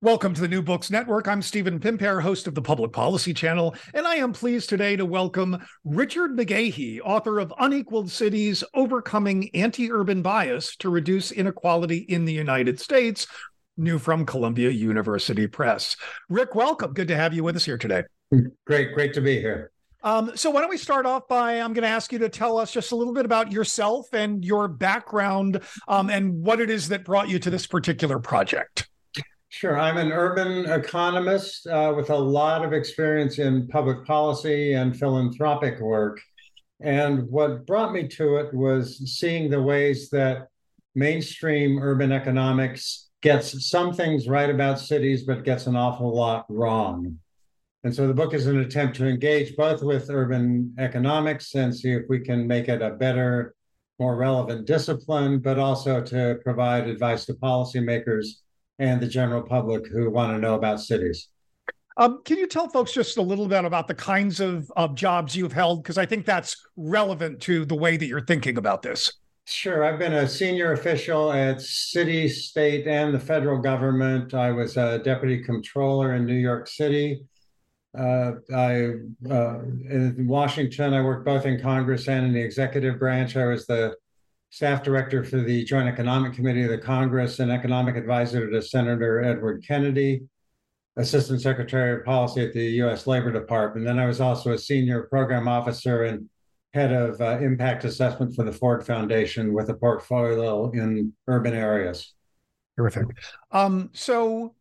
Welcome to the New Books Network. I'm Stephen Pimpare, host of the Public Policy Channel, and I am pleased today to welcome Richard McGahey, author of Unequal Cities Overcoming Anti Urban Bias to Reduce Inequality in the United States, new from Columbia University Press. Rick, welcome. Good to have you with us here today. Great, great to be here. Um, so, why don't we start off by I'm going to ask you to tell us just a little bit about yourself and your background um, and what it is that brought you to this particular project. Sure. I'm an urban economist uh, with a lot of experience in public policy and philanthropic work. And what brought me to it was seeing the ways that mainstream urban economics gets some things right about cities, but gets an awful lot wrong. And so the book is an attempt to engage both with urban economics and see if we can make it a better, more relevant discipline, but also to provide advice to policymakers and the general public who want to know about cities. Um, can you tell folks just a little bit about the kinds of, of jobs you've held? Because I think that's relevant to the way that you're thinking about this. Sure. I've been a senior official at city, state, and the federal government. I was a deputy comptroller in New York City. Uh, I uh, in Washington, I worked both in Congress and in the executive branch. I was the staff director for the Joint Economic Committee of the Congress and economic advisor to Senator Edward Kennedy, assistant secretary of policy at the U.S. Labor Department. Then I was also a senior program officer and head of uh, impact assessment for the Ford Foundation with a portfolio in urban areas. Terrific. Um, so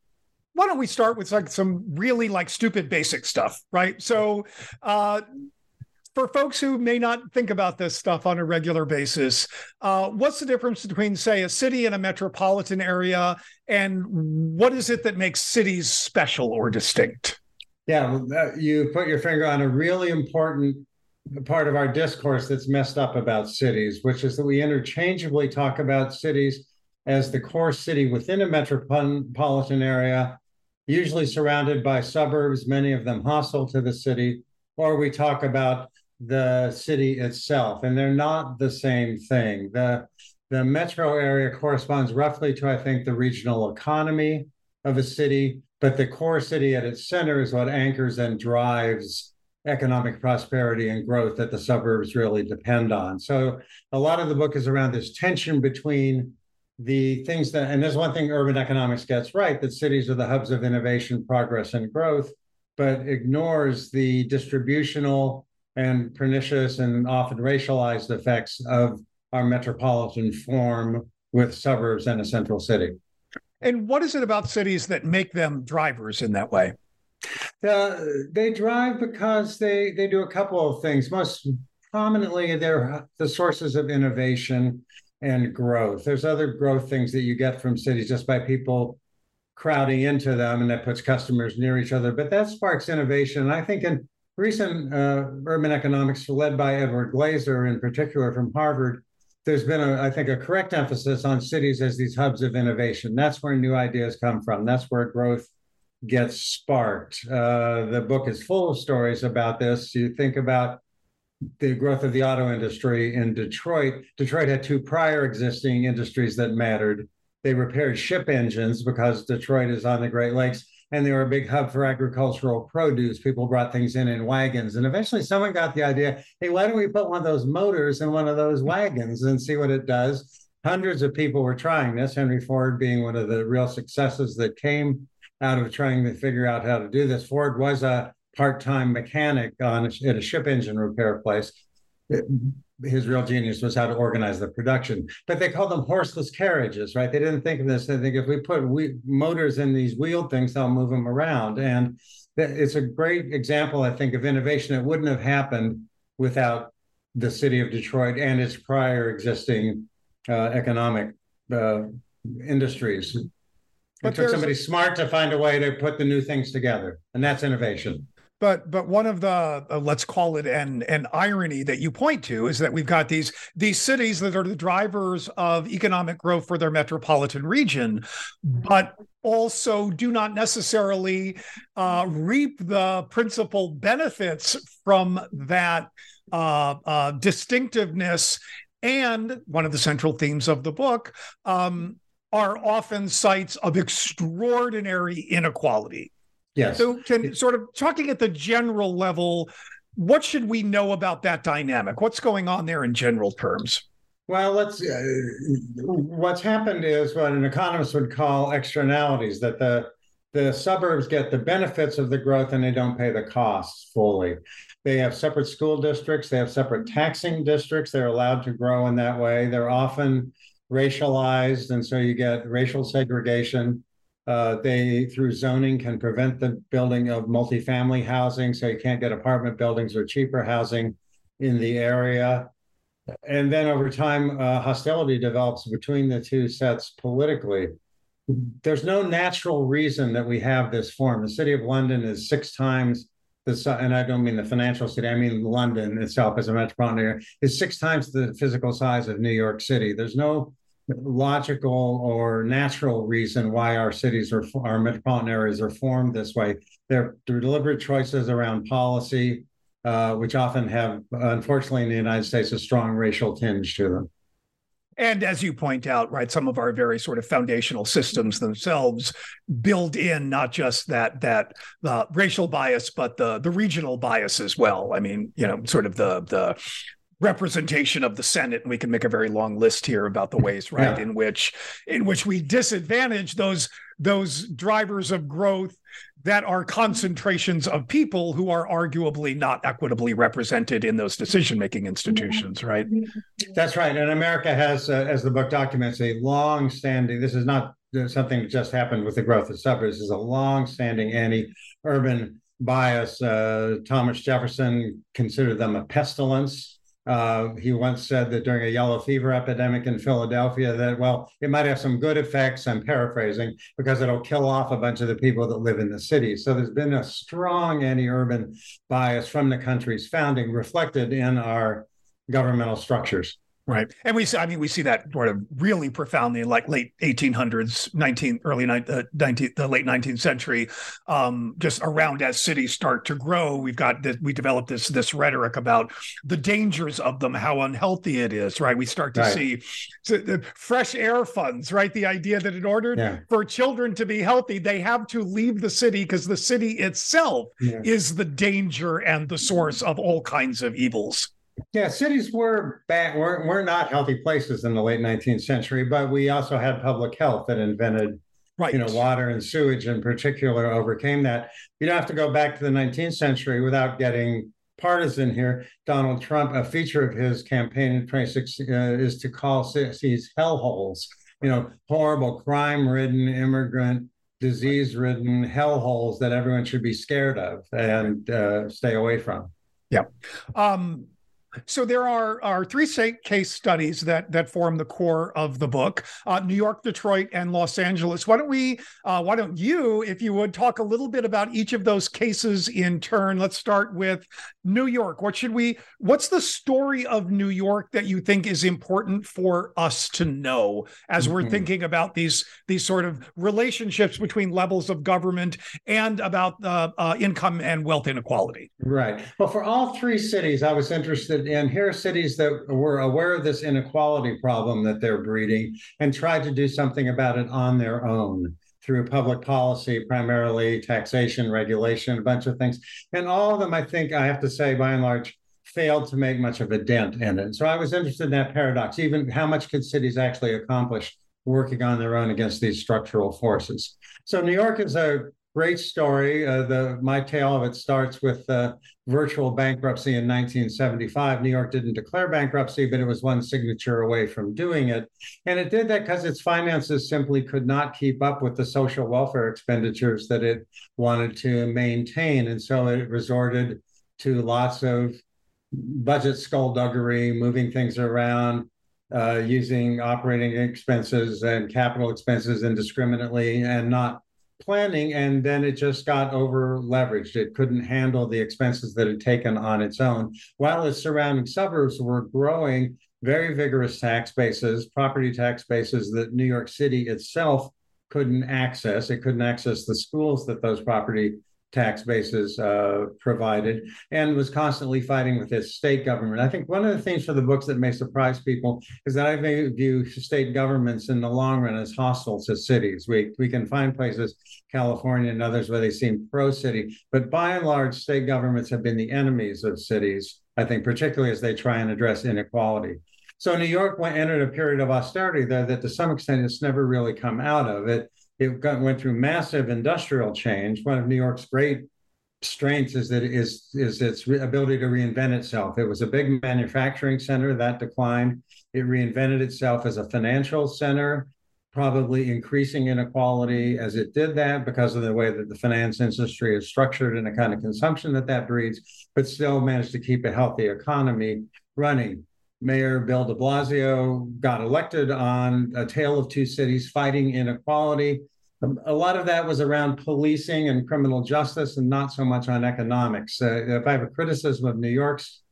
why don't we start with like some really like stupid basic stuff, right? So uh, for folks who may not think about this stuff on a regular basis, uh, what's the difference between, say, a city and a metropolitan area, and what is it that makes cities special or distinct? Yeah, you put your finger on a really important part of our discourse that's messed up about cities, which is that we interchangeably talk about cities as the core city within a metropolitan area, usually surrounded by suburbs, many of them hostile to the city, or we talk about the city itself, and they're not the same thing. The the metro area corresponds roughly to, I think, the regional economy of a city, but the core city at its center is what anchors and drives economic prosperity and growth that the suburbs really depend on. So a lot of the book is around this tension between the things that, and there's one thing urban economics gets right that cities are the hubs of innovation, progress, and growth, but ignores the distributional and pernicious and often racialized effects of our metropolitan form with suburbs and a central city. And what is it about cities that make them drivers in that way? Uh, they drive because they they do a couple of things. Most prominently, they're the sources of innovation and growth. There's other growth things that you get from cities just by people crowding into them, and that puts customers near each other. But that sparks innovation. And I think in recent uh, urban economics led by Edward Glaeser, in particular from Harvard, there's been, a, I think, a correct emphasis on cities as these hubs of innovation. That's where new ideas come from. That's where growth gets sparked. Uh, the book is full of stories about this. You think about the growth of the auto industry in Detroit. Detroit had two prior existing industries that mattered. They repaired ship engines because Detroit is on the Great Lakes, and they were a big hub for agricultural produce. People brought things in in wagons. And eventually someone got the idea hey, why don't we put one of those motors in one of those wagons and see what it does? Hundreds of people were trying this, Henry Ford being one of the real successes that came out of trying to figure out how to do this. Ford was a part-time mechanic on a, at a ship engine repair place. His real genius was how to organize the production. But they called them horseless carriages, right? They didn't think of this. They think if we put we, motors in these wheeled things, they'll move them around. And it's a great example, I think, of innovation that wouldn't have happened without the city of Detroit and its prior existing uh, economic uh, industries. But it took somebody smart to find a way to put the new things together, and that's innovation but but one of the uh, let's call it an an irony that you point to is that we've got these these cities that are the drivers of economic growth for their metropolitan region but also do not necessarily uh, reap the principal benefits from that uh, uh distinctiveness. And one of the central themes of the book um, are often sites of extraordinary inequality Yes. So, can sort of talking at the general level, what should we know about that dynamic? What's going on there in general terms? Well, let's. Uh, what's happened is what an economist would call externalities. That the the suburbs get the benefits of the growth and they don't pay the costs fully. They have separate school districts. They have separate taxing districts. They're allowed to grow in that way. They're often racialized, and so you get racial segregation. Uh, they, through zoning, can prevent the building of multifamily housing, so you can't get apartment buildings or cheaper housing in the area. And then over time, uh, hostility develops between the two sets politically. There's no natural reason that we have this form. The city of London is six times the and I don't mean the financial city, I mean London itself as a metropolitan area, is six times the physical size of New York City. There's no logical or natural reason why our cities or our metropolitan areas are formed this way. They're, deliberate choices around policy, uh, which often have, unfortunately, in the United States, a strong racial tinge to them. And as you point out, right, some of our very sort of foundational systems themselves build in not just that that uh, racial bias, but the the regional bias as well. I mean, you know, sort of the the representation of the Senate, and we can make a very long list here about the ways, right, yeah. in which in which we disadvantage those those drivers of growth that are concentrations of people who are arguably not equitably represented in those decision making institutions, right? That's right. And America has, uh, as the book documents, a long standing, this is not something that just happened with the growth of suburbs, this is a long standing anti urban bias. Uh, Thomas Jefferson considered them a pestilence uh, he once said that during a yellow fever epidemic in Philadelphia, that, well, it might have some good effects, I'm paraphrasing, because it'll kill off a bunch of the people that live in the city. So there's been a strong anti urban bias from the country's founding reflected in our governmental structures. Right. And we see, I mean, we see that sort of really profoundly in like late 1800s, 19, early uh, 19, the late 19th century, um, just around as cities start to grow. We've got that we develop this, this rhetoric about the dangers of them, how unhealthy it is, right? We start to right. see the fresh air funds, right? The idea that in order yeah. for children to be healthy, they have to leave the city because the city itself yeah. is the danger and the source of all kinds of evils. Yeah, cities were bad, were, were not healthy places in the late 19th century, but we also had public health that invented, right. you know, water and sewage in particular overcame that. You don't have to go back to the 19th century without getting partisan here. Donald Trump, a feature of his campaign in 26 uh, is to call cities hellholes, you know, horrible crime-ridden, immigrant, disease-ridden hellholes that everyone should be scared of and uh, stay away from. Yeah. Um, So there are are three case studies that that form the core of the book: uh, New York, Detroit, and Los Angeles. Why don't we? Uh, why don't you, if you would, talk a little bit about each of those cases in turn? Let's start with New York. What should we? What's the story of New York that you think is important for us to know as mm-hmm. we're thinking about these these sort of relationships between levels of government and about uh, income and wealth inequality? Right. Well, for all three cities, I was interested in here are cities that were aware of this inequality problem that they're breeding and tried to do something about it on their own through public policy, primarily taxation, regulation, a bunch of things. And all of them, I think, I have to say, by and large, failed to make much of a dent in it. So I was interested in that paradox. Even how much could cities actually accomplish working on their own against these structural forces? So New York is a great story. Uh, the my tale of it starts with uh, virtual bankruptcy in 1975. New York didn't declare bankruptcy, but it was one signature away from doing it, and it did that because its finances simply could not keep up with the social welfare expenditures that it wanted to maintain, and so it resorted to lots of budget skullduggery, moving things around. Uh, using operating expenses and capital expenses indiscriminately and not planning and then it just got over leveraged. It couldn't handle the expenses that had taken on its own, while its surrounding suburbs were growing very vigorous tax bases, property tax bases that New York City itself couldn't access. It couldn't access the schools that those property tax bases uh, provided and was constantly fighting with its state government. I think one of the things for the books that may surprise people is that I view state governments in the long run as hostile to cities. We, we can find places, California and others, where they seem pro city, but by and large, state governments have been the enemies of cities, I think, particularly as they try and address inequality. So New York went, entered a period of austerity there that to some extent it's never really come out of it it got, went through massive industrial change. One of New York's great strengths is that it is is its ability to reinvent itself. It was a big manufacturing center that declined. It reinvented itself as a financial center, probably increasing inequality as it did that because of the way that the finance industry is structured and the kind of consumption that that breeds, but still managed to keep a healthy economy running. Mayor Bill de Blasio got elected on a tale of two cities fighting inequality. A lot of that was around policing and criminal justice and not so much on economics. Uh, if I have a criticism of New York's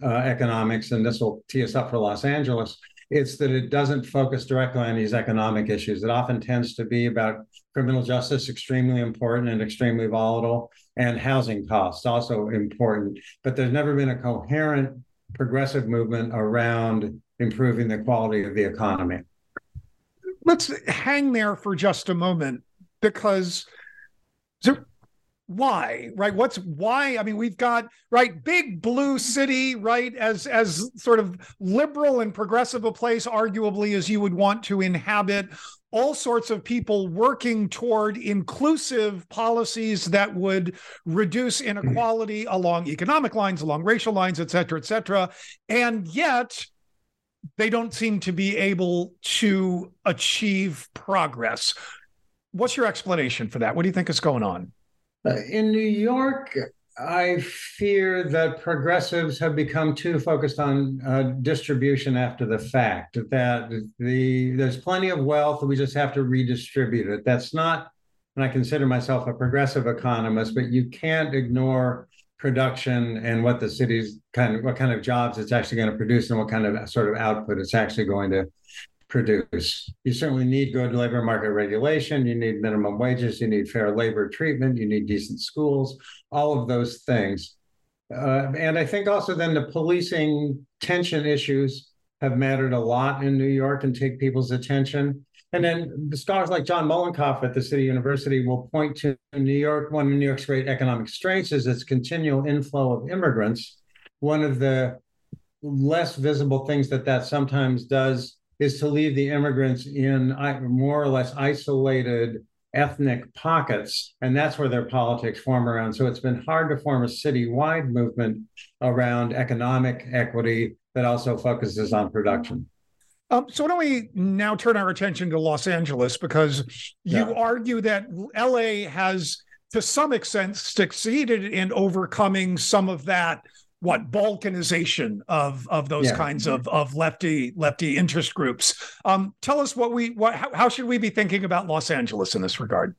uh, economics, and this will tee us up for Los Angeles, it's that it doesn't focus directly on these economic issues. It often tends to be about criminal justice, extremely important and extremely volatile, and housing costs, also important. But there's never been a coherent progressive movement around improving the quality of the economy. Let's hang there for just a moment because why right what's why i mean we've got right big blue city right as as sort of liberal and progressive a place arguably as you would want to inhabit all sorts of people working toward inclusive policies that would reduce inequality mm-hmm. along economic lines, along racial lines, et cetera, et cetera. And yet, they don't seem to be able to achieve progress. What's your explanation for that? What do you think is going on? Uh, in New York, I fear that progressives have become too focused on uh, distribution after the fact. That the there's plenty of wealth, we just have to redistribute it. That's not. And I consider myself a progressive economist, but you can't ignore production and what the city's kind of what kind of jobs it's actually going to produce and what kind of sort of output it's actually going to produce. You certainly need good labor market regulation. You need minimum wages. You need fair labor treatment. You need decent schools, all of those things. Uh, and I think also then the policing tension issues have mattered a lot in New York and take people's attention. And then the scholars like John Mollenkopf at the City University will point to New York. One of New York's great economic strengths is its continual inflow of immigrants. One of the less visible things that that sometimes does is to leave the immigrants in more or less isolated ethnic pockets, and that's where their politics form around. So it's been hard to form a citywide movement around economic equity that also focuses on production. Um, so why don't we now turn our attention to Los Angeles because you yeah. argue that LA has, to some extent, succeeded in overcoming some of that what balkanization of of those yeah. kinds of of lefty lefty interest groups. Um, tell us what we what how, how should we be thinking about Los Angeles in this regard?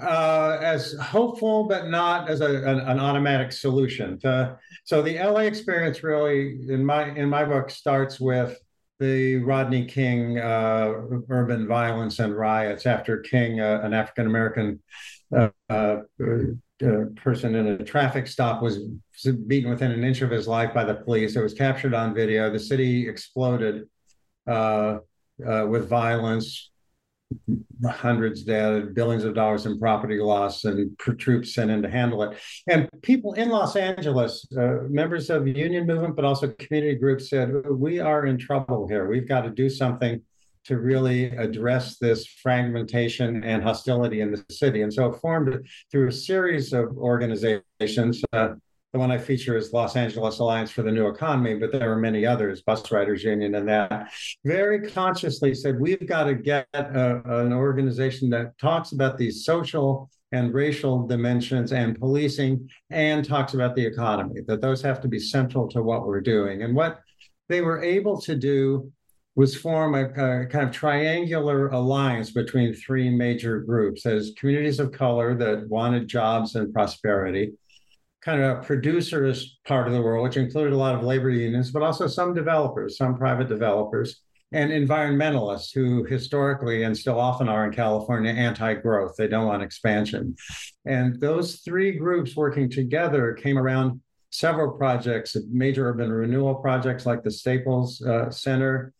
uh, as hopeful, but not as a, an, an automatic solution. To, so the LA experience really, in my in my book, starts with the Rodney King uh, urban violence and riots after King, uh, an African American uh, uh, uh, person in a traffic stop, was beaten within an inch of his life by the police. It was captured on video. The city exploded with violence hundreds dead, billions of dollars in property loss, and troops sent in to handle it. And people in Los Angeles, uh, members of the union movement, but also community groups said, We are in trouble here. We've got to do something to really address this fragmentation and hostility in the city. And so it formed through a series of organizations. Uh, the one I feature is Los Angeles Alliance for the New Economy, but there are many others, Bus Riders Union and that, very consciously said, we've got to get a, an organization that talks about these social and racial dimensions and policing and talks about the economy, that those have to be central to what we're doing. And what they were able to do was form a, a, kind of triangular alliance between three major groups as communities of color that wanted jobs and prosperity, kind of a producers part of the world, which included a lot of labor unions, but also some developers, some private developers, and environmentalists who historically and still often are in California anti growth. They don't want expansion. And those three groups working together came around several projects, major urban renewal projects like the Staples uh, Center.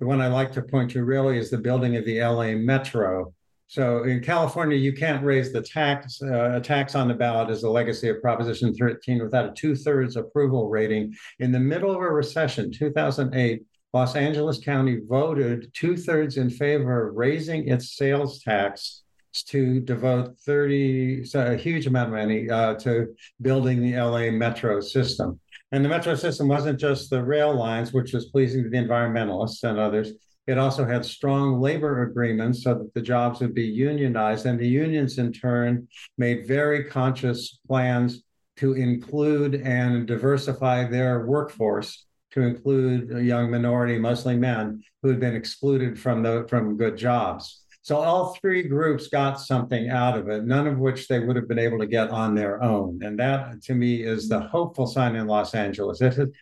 The one I like to point to really is the building of the LA Metro, so in California, you can't raise the tax. Uh, a tax on the ballot is a legacy of Proposition 13 without a two thirds approval rating. In the middle of a recession, 2008, Los Angeles County voted two thirds in favor of raising its sales tax to devote 30, so a huge amount of money uh, to building the LA metro system. And the metro system wasn't just the rail lines, which was pleasing to the environmentalists and others. It also had strong labor agreements so that the jobs would be unionized. And the unions, in turn, made very conscious plans to include and diversify their workforce to include a young minority, mostly men, who had been excluded from the from good jobs. So all three groups got something out of it, none of which they would have been able to get on their own. And that, to me, is the hopeful sign in Los Angeles. It,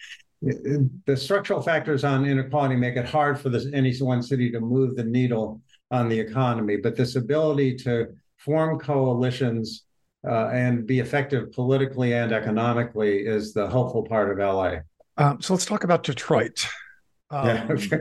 the structural factors on inequality make it hard for this, any one city to move the needle on the economy. But this ability to form coalitions uh, and be effective politically and economically is the hopeful part of LA. Um, so let's talk about Detroit. Um, yeah, okay.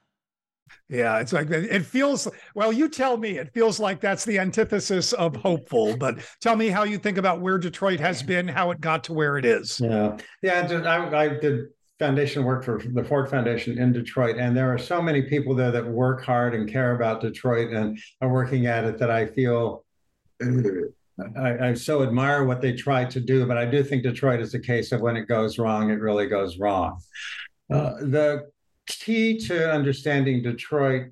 Yeah, it's like it feels well, you tell me. It feels like that's the antithesis of hopeful, but tell me how you think about where Detroit has been, how it got to where it is. Yeah. Yeah, I, I did foundation work for the Ford Foundation in Detroit, and there are so many people there that work hard and care about Detroit and are working at it that I feel I, I, so admire what they try to do. But I do think Detroit is a case of when it goes wrong, it really goes wrong. Uh, the key to understanding Detroit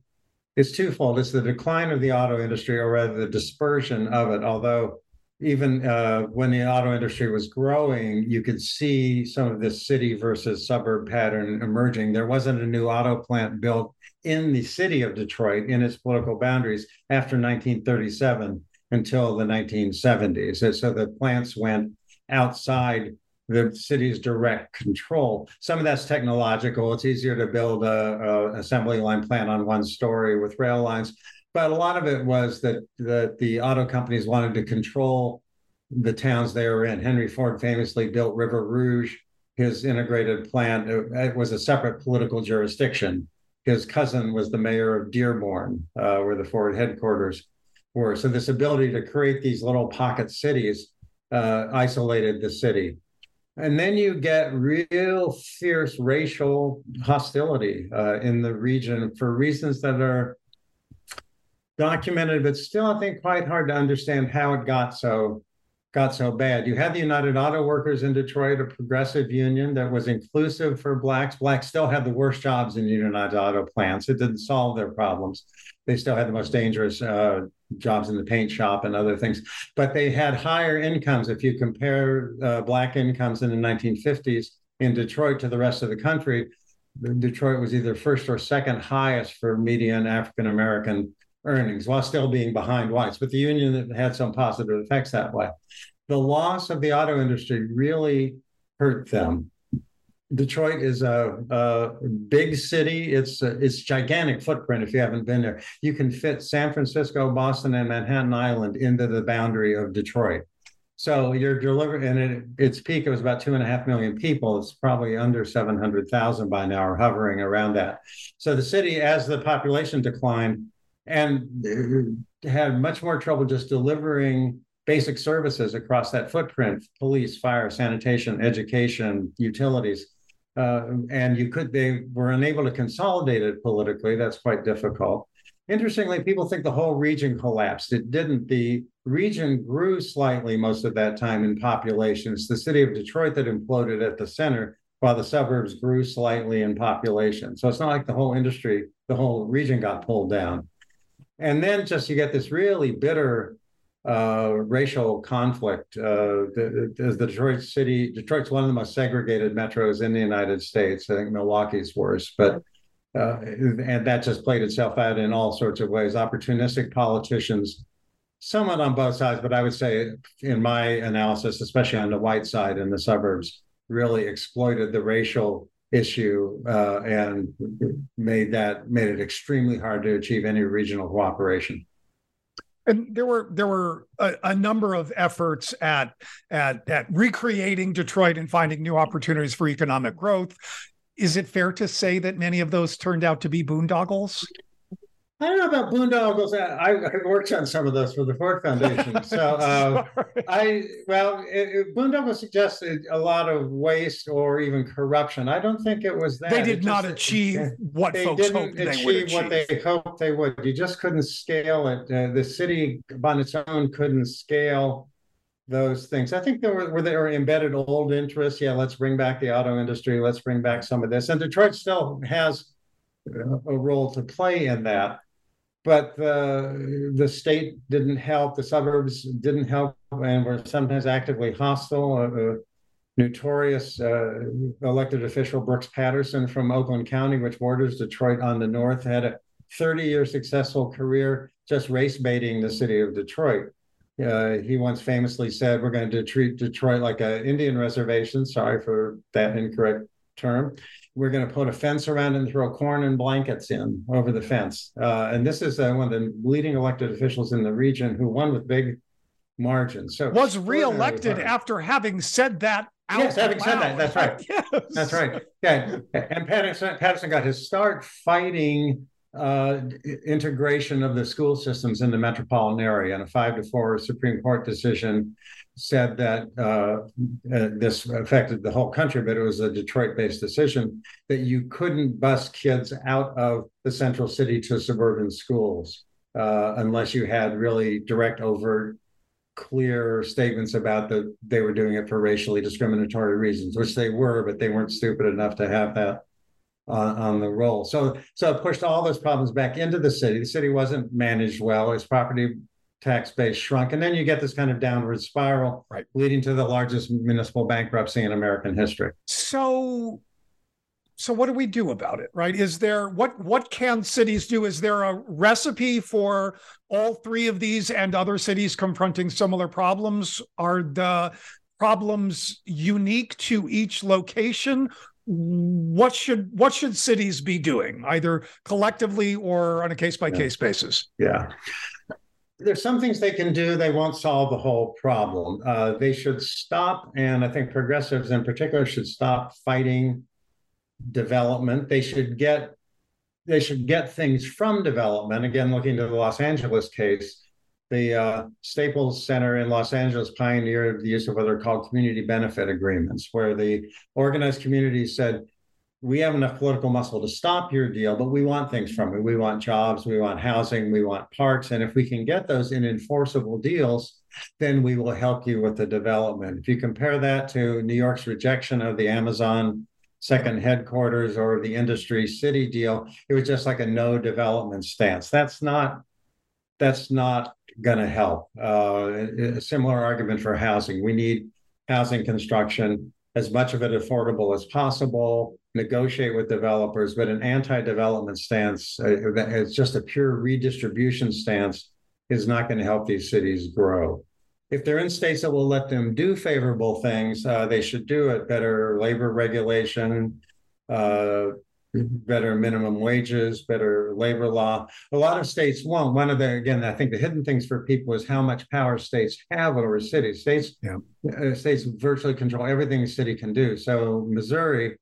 is twofold. It's the decline of the auto industry, or rather the dispersion of it. Although even uh, when the auto industry was growing, you could see some of this city versus suburb pattern emerging. There wasn't a new auto plant built in the city of Detroit in its political boundaries after 1937 until the 1970s. So the plants went outside the city's direct control. Some of that's technological. It's easier to build a, a, assembly line plant on one story with rail lines, but a lot of it was that that the auto companies wanted to control the towns they were in. Henry Ford famously built River Rouge, his integrated plant. It, it was a separate political jurisdiction. His cousin was the mayor of Dearborn, uh, where the Ford headquarters were. So this ability to create these little pocket cities uh, isolated the city. And then you get real fierce racial hostility uh, in the region for reasons that are documented, but still, I think, quite hard to understand how it got so got so bad. You had the United Auto Workers in Detroit, a progressive union that was inclusive for blacks. Blacks still had the worst jobs in United Auto plants. It didn't solve their problems. They still had the most dangerous uh, jobs in the paint shop and other things, but they had higher incomes. If you compare uh, black incomes in the 1950s in Detroit to the rest of the country, Detroit was either first or second highest for median African American earnings while still being behind whites. But the union had some positive effects that way. The loss of the auto industry really hurt them. Detroit is a, a big city. It's a, it's gigantic footprint. If you haven't been there, you can fit San Francisco, Boston, and Manhattan Island into the boundary of Detroit. So you're delivering, and it, its peak it was about two and a half million people. It's probably under seven hundred thousand by now, or hovering around that. So the city, as the population declined, and uh, had much more trouble just delivering basic services across that footprint police fire sanitation education utilities uh, and you could they were unable to consolidate it politically. That's quite difficult. Interestingly people think the whole region collapsed. It didn't. The region grew slightly most of that time in population it's the city of detroit that imploded at the center while the suburbs grew slightly in population. So it's not like the whole industry the whole region got pulled down. And then just you get this really bitter uh, racial conflict. Uh, the, the, Detroit city, Detroit's one of the most segregated metros in the United States. I think Milwaukee's worse, but uh, and that just played itself out in all sorts of ways. Opportunistic politicians, somewhat on both sides, but I would say, in my analysis, especially on the white side in the suburbs, really exploited the racial issue uh, and made that made it extremely hard to achieve any regional cooperation. And there were there were a, a, number of efforts at at at recreating Detroit and finding new opportunities for economic growth. Is it fair to say that many of those turned out to be boondoggles? I don't know about boondoggles. I, I worked on some of those for the Ford Foundation. So uh, I, well, it, it, boondoggles suggested a lot of waste or even corruption. I don't think it was that. They did not achieve what they folks didn't hoped achieve, they would what they hoped they would. You just couldn't scale it. Uh, the city on its own couldn't scale those things. I think there were, were there were embedded old interests. Yeah, let's bring back the auto industry. Let's bring back some of this. And Detroit still has a role to play in that but the the state didn't help, the suburbs didn't help, and were sometimes actively hostile. Uh, notorious uh, elected official Brooks Patterson from Oakland County, which borders Detroit on the north, had a 30 year successful career just race baiting the city of Detroit. Uh, he once famously said, We're going to treat Detroit like an Indian reservation. Sorry for that incorrect term we're going to put a fence around and throw corn and blankets in over the fence. Uh, and this is uh, one of the leading elected officials in the region who won with big margins. So was reelected after having said that. yes, having loud. said that, that's right. yes. That's right. Yeah, and Patterson, Patterson got his start fighting uh, integration of the school systems in the metropolitan area, and a five to four Supreme Court decision said that uh, uh, this affected the whole country, but it was a Detroit-based decision that you couldn't bus kids out of the central city to suburban schools uh, unless you had really direct, overt, clear statements about that they were doing it for racially discriminatory reasons, which they were, but they weren't stupid enough to have that on, on the roll. So, so it pushed all those problems back into the city. The city wasn't managed well. Its property tax base shrunk. And then you get this kind of downward spiral, right. leading to the largest municipal bankruptcy in American history. So so what do we do about it right is there what what can cities do is there a recipe for all three of these and other cities confronting similar problems are the problems unique to each location what should what should cities be doing either collectively or on a case by case basis yeah there's some things they can do. They won't solve the whole problem. Uh, they should stop, and I think progressives in particular should stop fighting development. They should get they should get things from development. Again, looking to the Los Angeles case, the uh, Staples Center in Los Angeles pioneered the use of what are called community benefit agreements, where the organized community said, we have enough political muscle to stop your deal, but we want things from it. We want jobs, we want housing, we want parks. And if we can get those in enforceable deals, then we will help you with the development. If you compare that to New York's rejection of the Amazon second headquarters or the industry city deal, it was just like a no development stance. That's not that's not going to help. Uh, a similar argument for housing. We need housing construction as much of it affordable as possible negotiate with developers, but an anti-development stance, uh, it's just a pure redistribution stance, is not going to help these cities grow. If they're in states that will let them do favorable things, uh, they should do it. Better labor regulation, uh, better minimum wages, better labor law. A lot of states won't. One of the again, I think the hidden things for people is how much power states have over cities. States, yeah. uh, states virtually control everything a city can do. So Missouri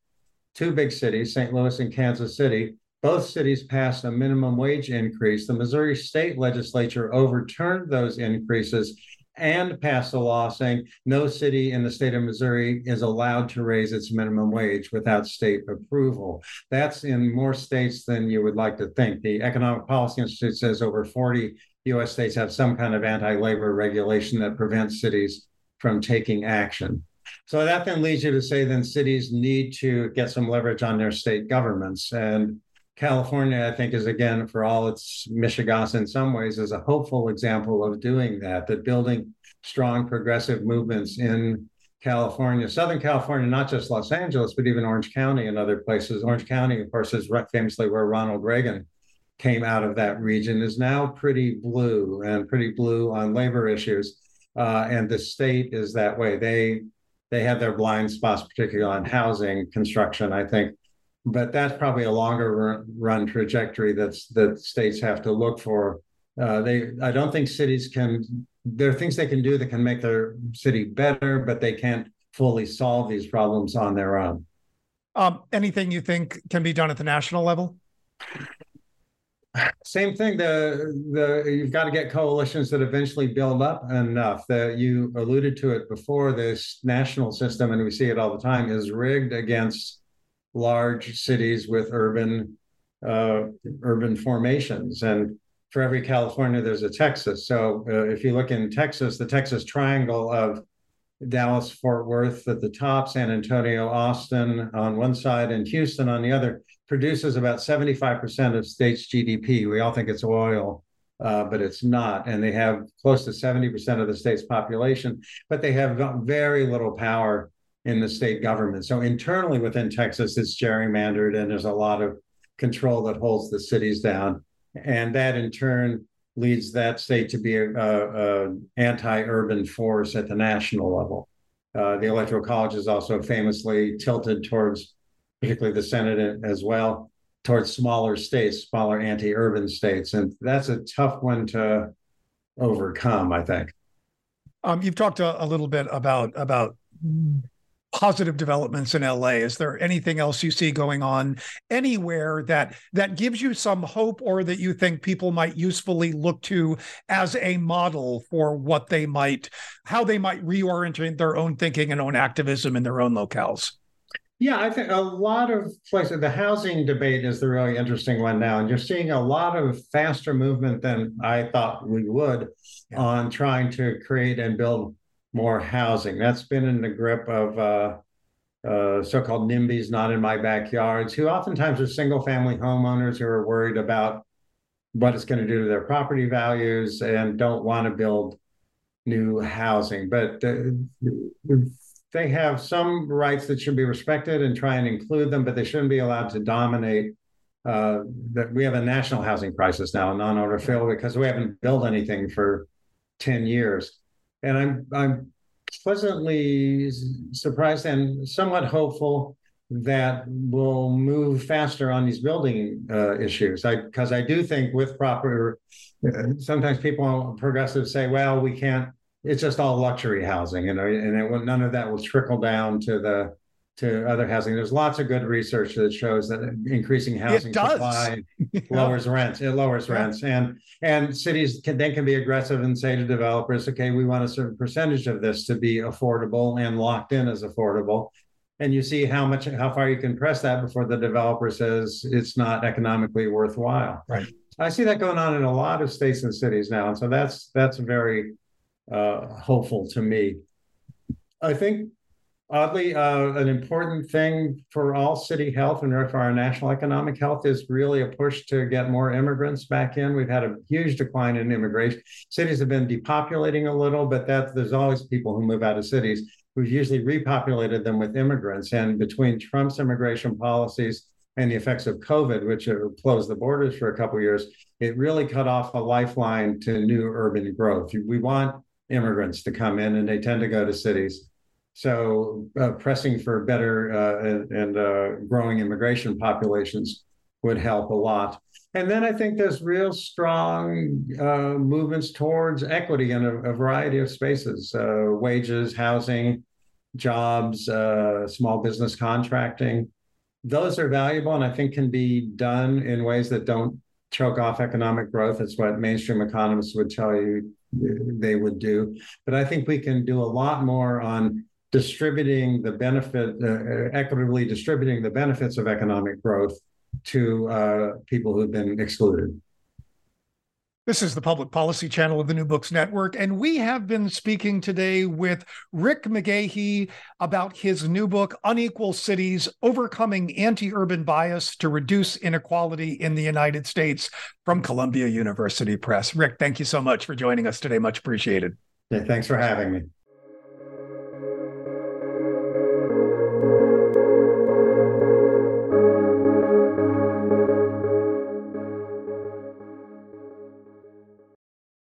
two big cities, St. Louis and Kansas City. Both cities passed a minimum wage increase. The Missouri state legislature overturned those increases and passed a law saying no city in the state of Missouri is allowed to raise its minimum wage without state approval. That's in more states than you would like to think. The Economic Policy Institute says over 40 US states have some kind of anti labor regulation that prevents cities from taking action. So that then leads you to say then cities need to get some leverage on their state governments. And California, I think, is again, for all its mishegas in some ways, is a hopeful example of doing that, that building strong progressive movements in California, Southern California, not just Los Angeles, but even Orange County and other places. Orange County, of course, is famously where Ronald Reagan came out of that region, is now pretty blue and pretty blue on labor issues. Uh, and the state is that way. They they have their blind spots, particularly on housing construction, I think. But that's probably a longer run trajectory that's that states have to look for. Uh, they, I don't think cities can. There are things they can do that can make their city better, but they can't fully solve these problems on their own. Um, anything you think can be done at the national level? Same thing. The the you've got to get coalitions that eventually build up enough. That you alluded to it before. This national system, and we see it all the time, is rigged against large cities with urban uh, urban formations. And for every California, there's a Texas. So uh, if you look in Texas, the Texas Triangle of Dallas, Fort Worth at the top, San Antonio, Austin on one side, and Houston on the other produces about 75% of state's GDP. We all think it's oil, uh, but it's not. And they have close to 70% of the state's population, but they have very little power in the state government. So internally within Texas, it's gerrymandered and there's a lot of control that holds the cities down. And that in turn leads that state to be a, a, a anti-urban force at the national level. Uh, the Electoral College is also famously tilted towards particularly the Senate as well, towards smaller states, smaller anti-urban states, and that's a tough one to overcome. I think. Um, you've talked a, a, little bit about about positive developments in LA. Is there anything else you see going on anywhere that that gives you some hope, or that you think people might usefully look to as a model for what they might, how they might reorient their own thinking and own activism in their own locales? Yeah, I think a lot of places, the housing debate is the really interesting one now. And you're seeing a lot of faster movement than I thought we would yeah. on trying to create and build more housing. That's been in the grip of uh, uh, so called NIMBYs, not in my backyards, who oftentimes are single family homeowners who are worried about what it's going to do to their property values and don't want to build new housing. But uh, they have some rights that should be respected and try and include them, but they shouldn't be allowed to dominate. Uh, that we have a national housing crisis now, a non-owner field, because we haven't built anything for 10 years. And I'm I'm pleasantly surprised and somewhat hopeful that we'll move faster on these building uh, issues. Because I, do think with proper, uh, sometimes people progressives say, well, we can't it's just all luxury housing, know, and it, none of that will trickle down to the to other housing. There's lots of good research that shows that increasing housing supply yeah. lowers rents. It lowers yeah. rents, and and cities can, then can be aggressive and say to developers, okay, we want a certain percentage of this to be affordable and locked in as affordable. And you see how much how far you can press that before the developer says it's not economically worthwhile. Right. I see that going on in a lot of states and cities now, and so that's that's very uh, hopeful to me. I think oddly, uh, an important thing for all city health and for our national economic health is really a push to get more immigrants back in. We've had a huge decline in immigration. Cities have been depopulating a little, but that there's always people who move out of cities. We've usually repopulated them with immigrants. And between Trump's immigration policies and the effects of COVID, which have closed the borders for a couple years, it really cut off a lifeline to new urban growth. We want immigrants to come in, and they tend to go to cities. So uh, pressing for better uh, and, and uh, growing immigration populations would help a lot. And then I think there's real strong uh, movements towards equity in a, a variety of spaces: uh, wages, housing, jobs, uh, small business contracting. Those are valuable, and I think can be done in ways that don't choke off economic growth. It's what mainstream economists would tell you they would do. But I think we can do a lot more on distributing the benefit, uh, equitably distributing the benefits of economic growth to uh, people who've been excluded. This is the public policy channel of the New Books Network, and we have been speaking today with Rick McGahey about his new book, Unequal Cities Overcoming Anti Urban Bias to Reduce Inequality in the United States from Columbia University Press. Rick, thank you so much for joining us today. Much appreciated. thanks for having me.